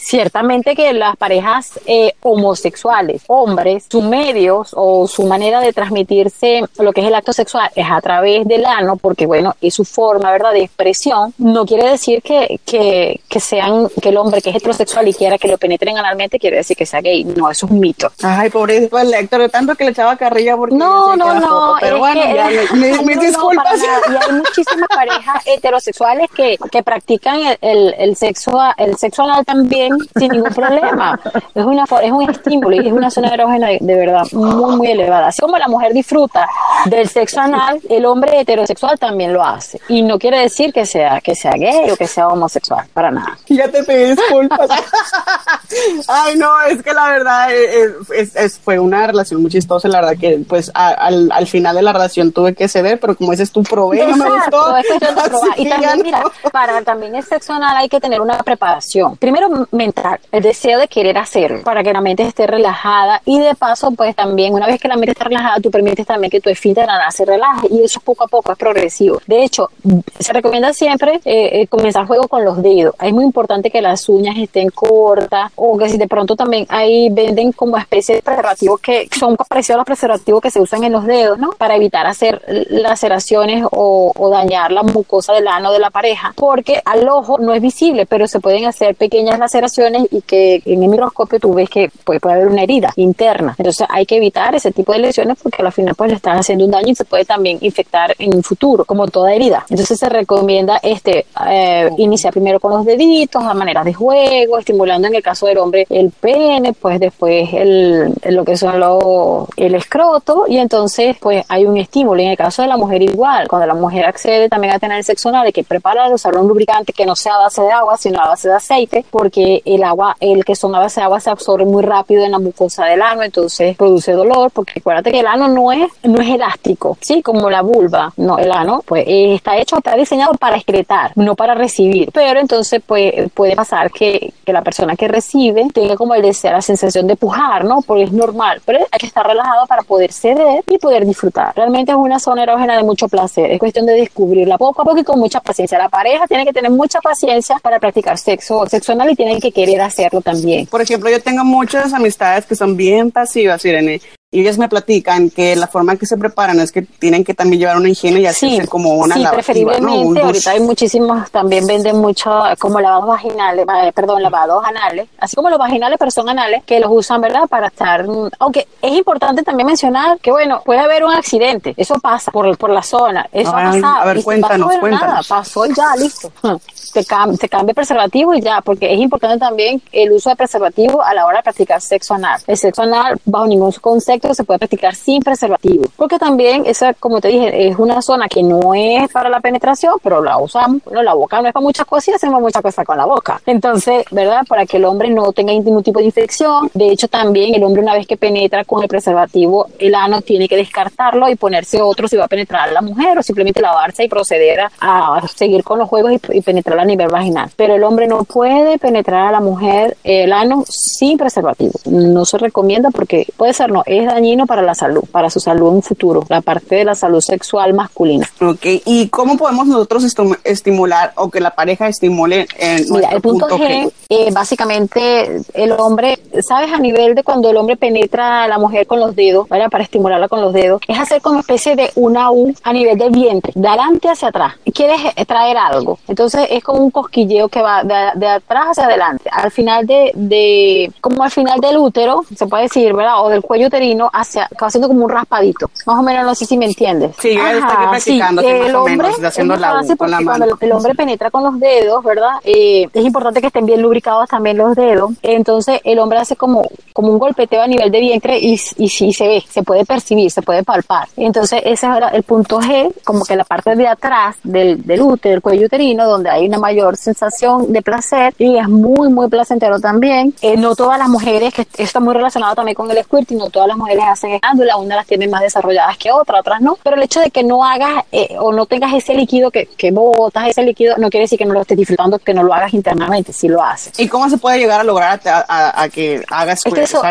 Ciertamente que las parejas eh, homosexuales, hombres, sus medios o su manera de transmitirse lo que es el acto sexual es a través del ano, porque bueno, es su forma, ¿verdad?, de expresión. No quiere decir que, que, que sean, que el hombre que es heterosexual y quiera que lo penetren analmente, quiere decir que sea gay. No, eso es un mito. Ay, pobrecito el Héctor, de tanto que le echaba carrilla porque No, no, no. pero bueno, que- ya, me- [LAUGHS] me- No, no, disculpas. nada. Y hay muchísimas parejas heterosexuales que, que practican el, el, el sexo el sexo anal también sin ningún problema. Es una es un estímulo y es una zona erógena de, de verdad muy muy elevada. Así como la mujer disfruta del sexo anal, el hombre heterosexual también lo hace. Y no quiere decir que sea que sea gay o que sea homosexual, para nada. Ya te pedí disculpas. Ay, no, es que la verdad eh, es- es- fue una relación muy chistosa. La verdad que, pues, a- al, al final de la relación tuve que ceder, pero como me gustó. es Así probar. Y también, mira, para también el sexo anal hay que tener una preparación. Primero, m- mental, el deseo de querer hacerlo, para que la mente esté relajada. Y de paso, pues también, una vez que la mente está relajada, tú permites también que tu esfínter se relaje. Y eso poco a poco es progresivo. De hecho, se recomienda siempre eh, eh, comenzar juego con los dedos. Es muy importante que las uñas estén con corta, o que si de pronto también ahí venden como especies de preservativos que son parecidos a los preservativos que se usan en los dedos, ¿no? Para evitar hacer laceraciones o, o dañar la mucosa del ano de la pareja, porque al ojo no es visible, pero se pueden hacer pequeñas laceraciones y que en el microscopio tú ves que puede, puede haber una herida interna. Entonces hay que evitar ese tipo de lesiones porque al final pues le están haciendo un daño y se puede también infectar en un futuro, como toda herida. Entonces se recomienda este eh, iniciar primero con los deditos, a manera de juego, estimulando en el caso del hombre el pene, pues después el, lo que son los, el escroto y entonces pues hay un estímulo. En el caso de la mujer igual, cuando la mujer accede también a tener sexo anal, hay que preparar, usar un lubricante que no sea a base de agua, sino a base de aceite, porque el agua, el que son a base de agua se absorbe muy rápido en la mucosa del ano, entonces produce dolor, porque acuérdate que el ano no es, no es elástico, ¿sí? Como la vulva, no, el ano, pues está hecho, está diseñado para excretar, no para recibir, pero entonces pues puede pasar que, que la persona que recibe tenga como el deseo, la sensación de pujar, ¿no? Porque es normal, pero hay que estar relajado para poder ceder y poder disfrutar. Realmente es una zona erógena de mucho placer, es cuestión de descubrirla poco a poco y con mucha paciencia. La pareja tiene que tener mucha paciencia para practicar sexo, anal y tienen que querer hacerlo también. Por ejemplo, yo tengo muchas amistades que son bien pasivas, Irene, y ellas me platican que la forma en que se preparan es que tienen que también llevar una higiene y así como una sí, preferiblemente ahorita hay muchísimos también venden mucho como lavados vaginales eh, perdón lavados anales así como los vaginales pero son anales que los usan verdad para estar aunque es importante también mencionar que bueno puede haber un accidente eso pasa por, por la zona eso ha pasado a ver cuéntanos cuéntanos. pasó ya listo [LAUGHS] te, te cambia preservativo y ya porque es importante también el uso de preservativo a la hora de practicar sexo anal el sexo anal bajo ningún concepto se puede practicar sin preservativo. Porque también esa, como te dije, es una zona que no es para la penetración, pero la usamos. Bueno, la boca no es para muchas cosas y hacemos muchas cosas con la boca. Entonces, ¿verdad? Para que el hombre no tenga ningún tipo de infección. De hecho, también el hombre una vez que penetra con el preservativo, el ano tiene que descartarlo y ponerse otro si va a penetrar a la mujer o simplemente lavarse y proceder a, seguir con los juegos y, penetrar a nivel vaginal. Pero el hombre no puede penetrar a la mujer el ano sin preservativo. No se recomienda porque puede ser, no, es dañino para la salud, para su salud en un futuro, la parte de la salud sexual masculina. Ok, ¿y cómo podemos nosotros estimular o que la pareja estimule en Mira, el punto, G, eh, básicamente el hombre, ¿sabes? A nivel de cuando el hombre penetra a la mujer con los dedos, ¿vale? Para estimularla con los dedos, es hacer como especie de una U a nivel del vientre, de adelante hacia atrás. Quieres traer algo. Entonces es como un cosquilleo que va de, atrás hacia adelante. Al final de, de, como al final del útero, se puede decir, ¿verdad? O del cuello uterino hacia, haciendo como un raspadito. Más o menos, no sé si me entiendes. Sí, Ajá, practicando, sí, el hombre haciendo la, con la mano. Cuando el hombre penetra con los dedos, ¿verdad? Eh, es importante que estén bien lubricados también los dedos. Entonces, el hombre hace como, como un golpeteo a nivel de vientre y, y sí se ve, se puede percibir, se puede palpar. Entonces, ese es el punto G, como que la parte de atrás del, del útero, del cuello uterino, donde hay una mayor sensación de placer y es muy, muy placentero también. Eh, no todas las mujeres, que esto está muy relacionado también con el squirting, no todas las mujeres hacen glándula, unas las tienen más desarrolladas que otras, otras no, pero el hecho de que no hagas eh, o no tengas ese líquido que, que botas, ese líquido, no quiere decir que no lo estés disfrutando, que no lo hagas internamente, si lo haces. ¿Y cómo se puede llegar a lograr a, que hagas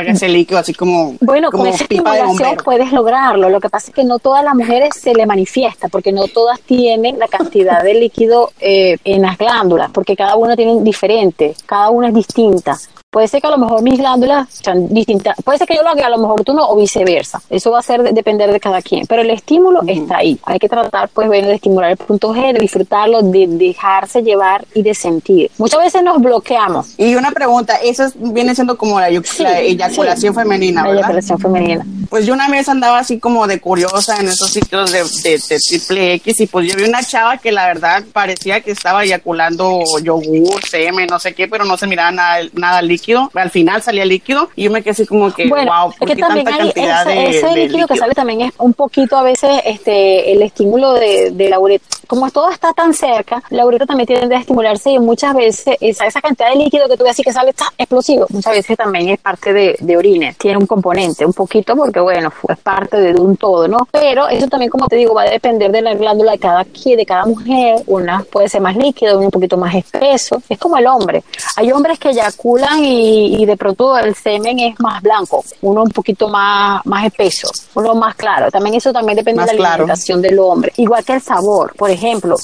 ese líquido así como Bueno, con esa estimulación puedes lograrlo, lo que pasa es que no todas las mujeres se le manifiesta, porque no todas tienen la cantidad de líquido eh, en las glándulas, porque cada una tiene diferente, cada una es distinta. Puede ser que a lo mejor mis glándulas sean distintas. Puede ser que yo lo haga, a lo mejor tú no, o viceversa. Eso va a ser depender de cada quien. Pero el estímulo está ahí. Hay que tratar, pues, bueno, de estimular el punto G, de disfrutarlo, de dejarse llevar y de sentir. Muchas veces nos bloqueamos. Y una pregunta, eso viene siendo como la, eyaculación femenina, ¿verdad? La eyaculación femenina. Pues yo una vez andaba así como de curiosa en esos sitios de, de, triple X y pues yo vi una chava que la verdad parecía que estaba eyaculando yogur, semen, no sé qué, pero no se miraba nada, nada líquido al final salía líquido y yo me quedé así como que, wow, ¿por qué tanta cantidad ese, de, líquido, que sale también es un poquito a veces este el estímulo de, de la uretra. Como todo está tan cerca, la uretra también tiende a estimularse y muchas veces esa, esa cantidad de líquido que tú ves así que sale está explosivo, muchas veces también es parte de, de orina, tiene un componente, un poquito porque bueno, es parte de un todo, ¿no? Pero eso también, como te digo, va a depender de la glándula de cada, de cada mujer, una puede ser más líquido, una un poquito más espeso, es como el hombre. Hay hombres que eyaculan y y, de pronto el semen es más blanco, uno un poquito más, más espeso, uno más claro. También eso también depende de la alimentación del hombre. Igual que el sabor, por ejemplo,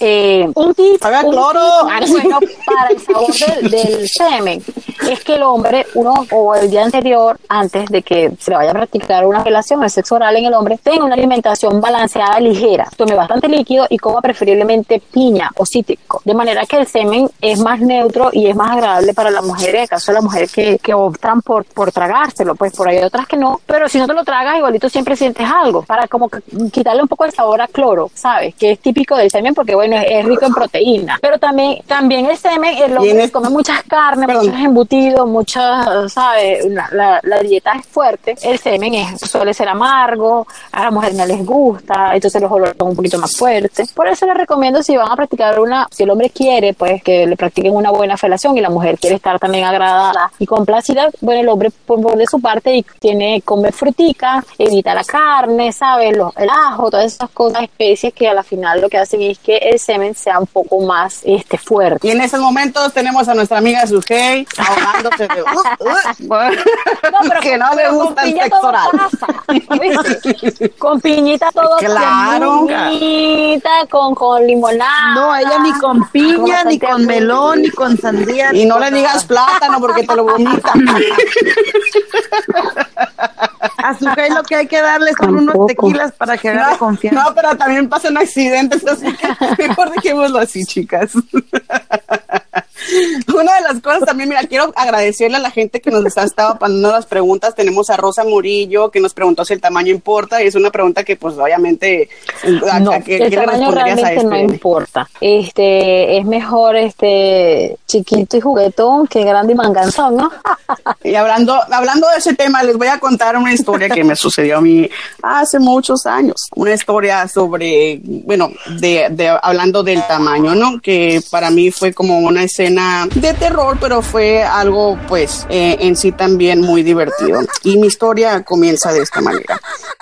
eh, un tip, un bueno para el sabor del, semen es que el hombre, uno o el día anterior, antes de que se le vaya a practicar una relación, el sexo oral en el hombre, tenga una alimentación balanceada, ligera, tome bastante líquido y coma preferiblemente piña o cítrico, de manera que el semen es más neutro y es más agradable para la mujer, en el caso de las mujeres que, que optan por, por tragárselo, pues por ahí hay otras que no, pero si no te lo tragas, igualito siempre sientes algo, para como quitarle un poco el sabor a cloro, ¿sabes? Que es típico del semen porque, bueno, es, rico en proteína, pero también, también el semen, el hombre come muchas carnes, muchos embutidos, muchas, ¿sabes? La, la, dieta es fuerte, el semen es, suele ser amargo, a las mujeres no les gusta, entonces los olores son un poquito más fuertes. Por eso les recomiendo si van a practicar una, si el hombre quiere, pues que le practiquen una buena felación y la mujer quiere estar también agradada y complacida, bueno, el hombre por de su parte y tiene comer frutica, evita la carne, ¿sabes? el ajo, todas esas cosas, especies que a la final lo que hacen es que el semen sea un poco más este fuerte. Y en esos momentos tenemos a nuestra amiga Sujei ahogándose de... Uh, uh, [LAUGHS] no, pero que no le gusta el sexo oral. [LAUGHS] con piñita todo claro. Con piñita, con, con limonada. No, ella ni con piña, ni con melón, ni con sandía. Y no le digas plátano porque te lo vomita. A su lo que hay que darle son unos tequilas para que haga confianza. No, pero también pasan accidentes, así que mejor dejémoslo así, chicas. [LAUGHS] Una de las cosas también, mira, quiero agradecerle a la gente que nos está estado mandando las preguntas. Tenemos a Rosa Murillo que nos preguntó si el tamaño importa y es una pregunta que pues obviamente no, el tamaño realmente no este? importa. Este es mejor este chiquito y juguetón que grande y manganzón, ¿no? [LAUGHS] y hablando hablando de ese tema, les voy a contar una historia que me sucedió a mí hace muchos años. Una historia sobre, bueno, de, de hablando del tamaño, ¿no? Que para mí fue como una escena de terror, pero fue algo pues eh, en sí también muy divertido. Y mi historia comienza de esta manera.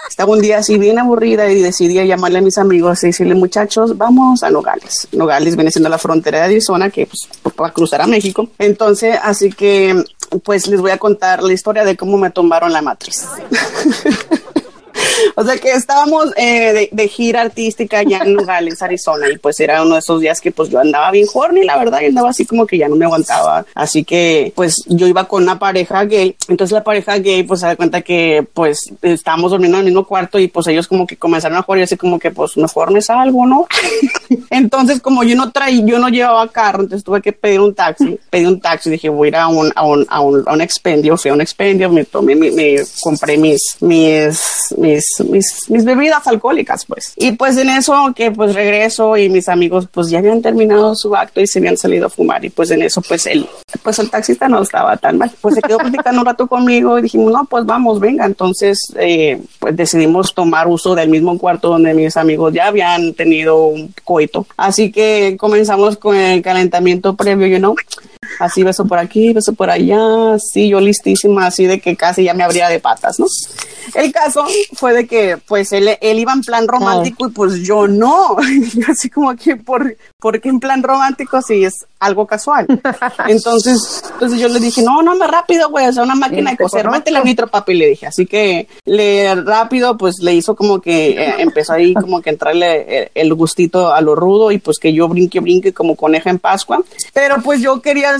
Estaba un día así bien aburrida y decidí llamarle a mis amigos y decirle, muchachos, vamos a Nogales. Nogales viene siendo la frontera de Arizona que pues va a cruzar a México. Entonces, así que pues les voy a contar la historia de cómo me tomaron la matriz. [LAUGHS] [LAUGHS] o sea que estábamos eh, de, gira artística allá en Nogales, Arizona, y pues era uno de esos días que pues yo andaba bien horny, la verdad, y andaba así como que ya no me aguantaba. Así que pues yo iba con una pareja gay, entonces la pareja gay pues se da cuenta que pues estábamos durmiendo en el mismo cuarto y pues ellos como que comenzaron a jugar y así como que pues mejor me salgo, ¿no? [LAUGHS] entonces como yo no traí, yo no llevaba carro, entonces tuve que pedir un taxi, pedí un taxi, dije voy a ir a un, a un, a un, expendio, fui a un expendio, me tomé, me, compré mis, mis mis, bebidas alcohólicas, pues. Y pues en eso que pues regreso y mis amigos pues ya habían terminado su acto y se habían salido a fumar y pues en eso pues el, pues el taxista no estaba tan mal, pues se quedó platicando un rato conmigo y dijimos, no, pues vamos, venga. Entonces eh, pues decidimos tomar uso del mismo cuarto donde mis amigos ya habían tenido un coito. Así que comenzamos con el calentamiento previo, you know así beso por aquí, beso por allá, sí, yo listísima, así de que casi ya me abría de patas, ¿no? El caso fue de que, pues, él, él iba en plan romántico y pues yo no, [LAUGHS] así como que, ¿por, ¿por qué en plan romántico si es algo casual? Entonces, entonces yo le dije, no, no, más rápido, güey, o sea, una máquina de coser, métele la nitro, papi, le dije, así que le rápido, pues, le hizo como que eh, empezó ahí como que entrarle el, gustito a lo rudo y pues que yo brinque, brinque como coneja en Pascua, pero pues yo quería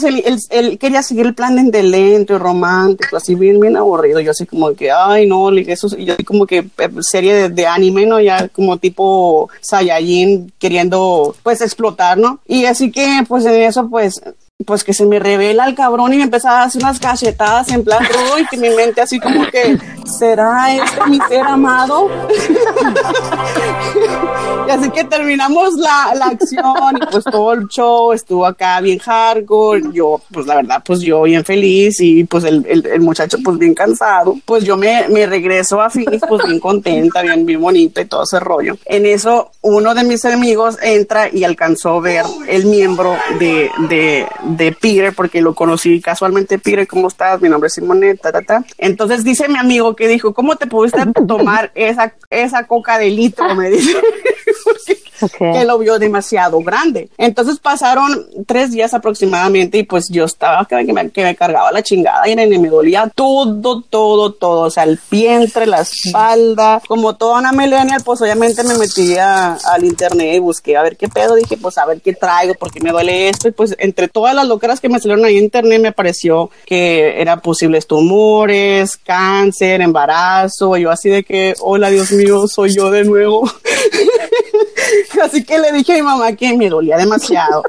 él, quería seguir el plan de lento y romántico, así bien, bien aburrido. Yo así como que, ay, no, eso, y yo así como que eh, serie de, anime, ¿no? Ya como tipo Saiyajin queriendo, pues, explotar, ¿no? Y así que, pues, en eso, pues, pues que se me revela el cabrón y me empezaba a hacer unas cachetadas en plan y que mi mente así como que, ¿será este mi ser amado? [LAUGHS] y así que terminamos la, la, acción y pues todo el show estuvo acá bien hardcore, yo pues la verdad pues yo bien feliz y pues el, el, el muchacho pues bien cansado, pues yo me, me regreso a Phoenix pues bien contenta, bien, bien bonita y todo ese rollo. En eso uno de mis amigos entra y alcanzó a ver el miembro de, de de Peter, porque lo conocí casualmente, Peter, ¿cómo estás? Mi nombre es Simone, ta, ta, ta. Entonces dice mi amigo que dijo, ¿cómo te pudiste tomar esa, esa coca de litro? Me dice. [LAUGHS] que lo vio demasiado grande. Entonces pasaron tres días aproximadamente y pues yo estaba que me, que me cargaba la chingada y me dolía todo, todo, todo, o sea, el vientre, la espalda, como toda una millennial, pues obviamente me metí al internet y busqué a ver qué pedo, dije pues a ver qué traigo, porque me duele esto. Y pues entre todas las locuras que me salieron ahí en internet me pareció que eran posibles tumores, cáncer, embarazo, yo así de que, hola Dios mío, soy yo de nuevo. [LAUGHS] [LAUGHS] Así que le dije a mi mamá que me dolía demasiado,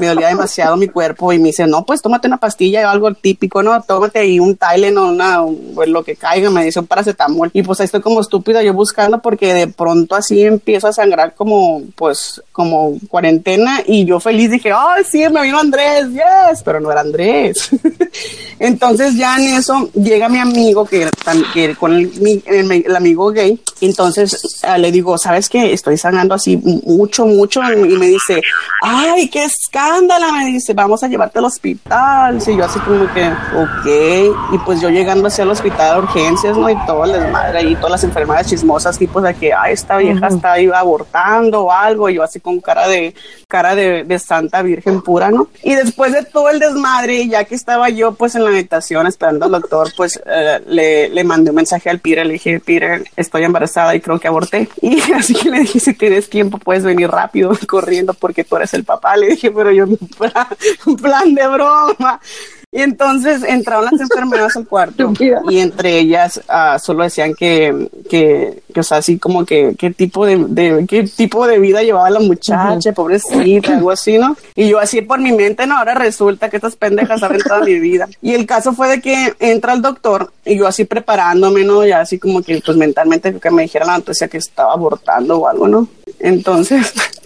me dolía demasiado mi cuerpo y me dice, no, pues tómate una pastilla o algo típico, no, tómate ahí un Tylenol, una, pues, lo que caiga, me dice un paracetamol. Y pues ahí estoy como estúpida yo buscando porque de pronto así empiezo a sangrar como, pues, como cuarentena y yo feliz dije, ay, sí, me vino Andrés, yes, pero no era Andrés. [LAUGHS] Entonces ya en eso llega mi amigo que, que con el, el, amigo gay, entonces ah, le digo, ¿sabes qué? Estoy sangrando así mucho, mucho y me dice, ay, qué escándalo, me dice, vamos a llevarte al hospital. Y yo así como que, ok, y pues yo llegando hacia el hospital de urgencias, ¿no? Y todo el desmadre y todas las enfermedades chismosas, tipo de que, ay, esta vieja está iba abortando o algo, y yo así con cara de, cara de, de santa virgen pura, ¿no? Y después de todo el desmadre, ya que estaba yo pues en la habitación esperando al doctor, pues eh, le, le mandé un mensaje al Peter, le dije, Peter, estoy embarazada y creo que aborté. [LAUGHS] Y así que le dije, si tienes tiempo, puedes venir rápido [LAUGHS] corriendo porque tú eres el papá. Le dije, pero yo, un plan de broma. Y entonces entraron las enfermeras al cuarto [LAUGHS] y entre ellas uh, solo decían que, que, que, o sea, así como que qué tipo de, de, qué tipo de vida llevaba la muchacha, pobrecita, algo [LAUGHS] así, ¿no? Y yo así por mi mente, no, ahora resulta que estas pendejas saben toda mi vida. Y el caso fue de que entra el doctor y yo así preparándome, ¿no? Ya así como que pues mentalmente que me dijera la noticia que estaba abortando o algo, ¿no? Entonces... [LAUGHS]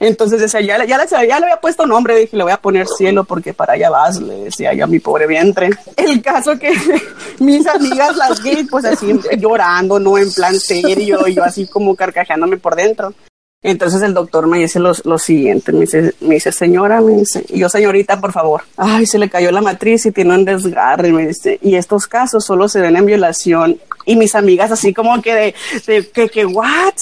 Entonces decía, ya, ya, le, ya le había puesto nombre, dije, le voy a poner cielo porque para allá vas, le decía yo mi pobre vientre. El caso que [LAUGHS] mis amigas las gays, pues así llorando, no en plan serio, yo así como carcajeándome por dentro. Entonces el doctor me dice lo, lo siguiente, me dice, me dice, señora, me dice, y yo, señorita, por favor, ay, se le cayó la matriz y tiene un desgarre, me dice, y estos casos solo se ven en violación y mis amigas así como que de, de que, que, what?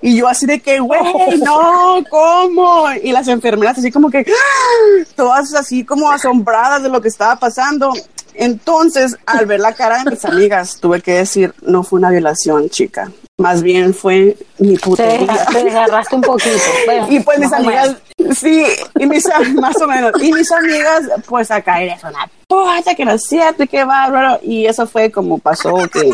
Y yo así de que, güey, [LAUGHS] no, ¿cómo? Y las enfermeras así como que, ¡ah! todas así como asombradas de lo que estaba pasando. Entonces, al ver la cara de mis amigas, tuve que decir, no fue una violación, chica. Más bien fue mi putería. Te, desgarraste un poquito. [LAUGHS] y pues mis amigas, sí, y mis, [LAUGHS] más o menos. Y mis amigas, pues acá eres una puta que no es cierto y qué bárbaro. Y eso fue como pasó que,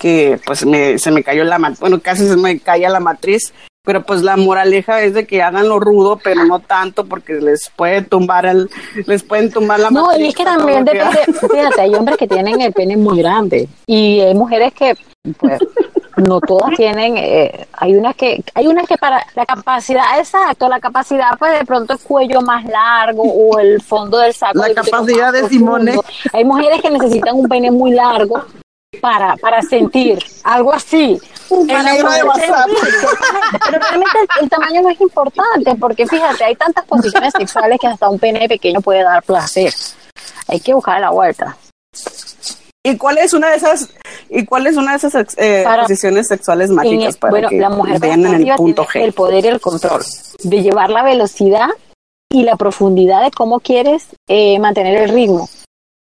que pues me, se me cayó la matriz, bueno, casi se me caía la matriz. Pero pues la moraleja es de que hagan lo rudo, pero no tanto porque les puede tumbar el, les pueden tumbar la No, y es que también depende, [LAUGHS] fíjate, hay hombres que tienen el pene muy grande y hay mujeres que pues no todas tienen, eh, hay unas que, hay unas que para la capacidad, exacto, la capacidad pues de pronto el cuello más largo o el fondo del saco. La capacidad de Simone. Hay mujeres que necesitan un pene muy largo para, para sentir algo así. El de WhatsApp. Pero realmente el, tamaño no es importante porque fíjate, hay tantas posiciones sexuales que hasta un pene pequeño puede dar placer. Hay que buscar la vuelta. ¿Y cuál es una de esas y cuál es una de esas eh, posiciones sexuales mágicas para bueno, que la mujer vean en el punto G? El poder y el control de llevar la velocidad y la profundidad de cómo quieres eh, mantener el ritmo.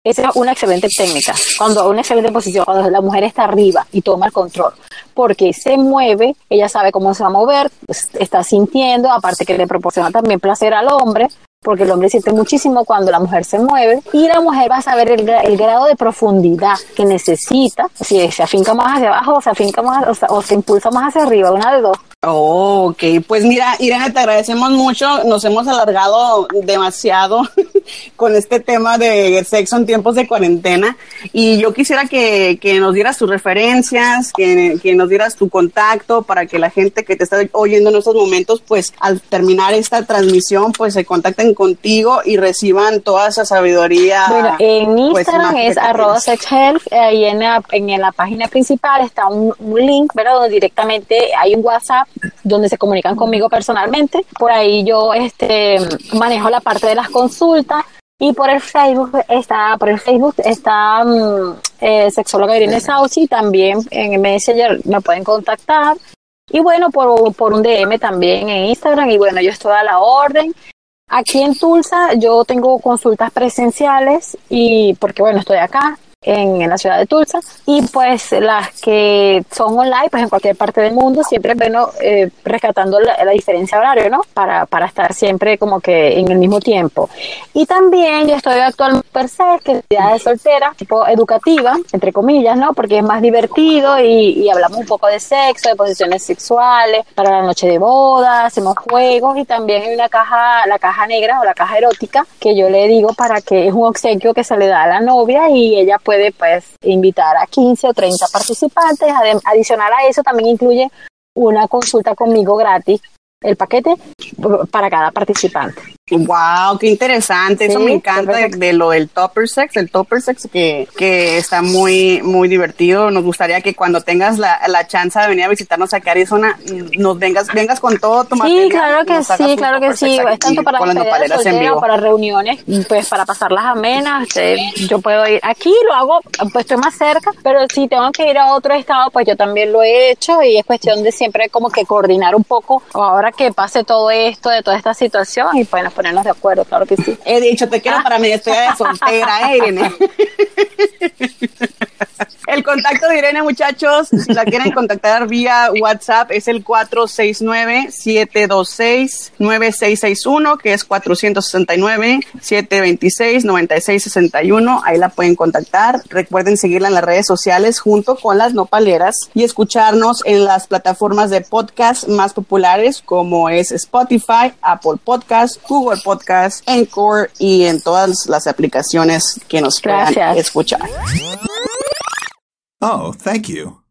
Esa es una excelente técnica. Cuando una excelente posición, cuando la mujer está arriba y toma el control, porque se mueve, ella sabe cómo se va a mover, pues, está sintiendo, aparte que le proporciona también placer al hombre, porque el hombre siente muchísimo cuando la mujer se mueve y la mujer va a saber el, el grado de profundidad que necesita, si se afinca más hacia abajo o se afinca más o, impulsa más hacia arriba, una de dos. Oh, ok, pues mira, Irene, te agradecemos mucho. Nos hemos alargado demasiado [LAUGHS] con este tema de sexo en tiempos de cuarentena. Y yo quisiera que, que nos dieras tus referencias, que, que, nos dieras tu contacto para que la gente que te está oyendo en estos momentos, pues al terminar esta transmisión, pues se contacten contigo y reciban toda esa sabiduría. Bueno, en pues, Instagram es arroba sexhealth. Ahí en la, en la página principal está un, un link, ¿verdad? Donde directamente hay un WhatsApp donde se comunican conmigo personalmente. Por ahí yo este, manejo la parte de las consultas. Y por el Facebook está, por el Facebook está um, eh, sexóloga Irene Sauci, también en Messenger me pueden contactar Y bueno, por, por un DM también en Instagram. Y bueno, yo estoy a la orden. Aquí en Tulsa yo tengo consultas presenciales y porque bueno, estoy acá en, la ciudad de Tulsa. Y pues las que son online pues en cualquier parte del mundo siempre bueno eh, rescatando la, diferencia horaria no para, para estar siempre como que en el mismo tiempo. Y también yo estoy actualmente per se que es de soltera tipo educativa entre comillas no porque es más divertido y, y hablamos un poco de sexo de posiciones sexuales para la noche de boda hacemos juegos y también hay una caja la caja negra o la caja erótica que yo le digo para que es un obsequio que se le da a la novia y ella puede puede pues invitar a 15 o 30 participantes. Adicional a eso también incluye una consulta conmigo gratis, el paquete para cada participante. Wow, qué interesante. Eso me encanta de, lo del Topper Sex, el Topper Sex que, que está muy, muy divertido. Nos gustaría que cuando tengas la, la chance de venir a visitarnos aquí a Arizona, nos vengas, vengas con todo tu Sí, claro que sí, claro que sí. Es tanto para las para reuniones, pues para pasarlas amenas. Eh, yo puedo ir aquí, lo hago, pues estoy más cerca, pero si tengo que ir a otro estado, pues yo también lo he hecho y es cuestión de siempre como que coordinar un poco ahora que pase todo esto, de toda esta situación y pues ponernos de acuerdo, claro que sí. He dicho, te quiero para mi despedida de soltera, ¿eh, Irene. [LAUGHS] El contacto de Irene, muchachos, si la quieren contactar vía WhatsApp, es el 469-726-9661, que es 469-726-9661. Ahí la pueden contactar. Recuerden seguirla en las redes sociales junto con las nopaleras y escucharnos en las plataformas de podcast más populares como es Spotify, Apple Podcast, Google Podcast, Encore y en todas las aplicaciones que nos puedan escuchar. Oh, thank you.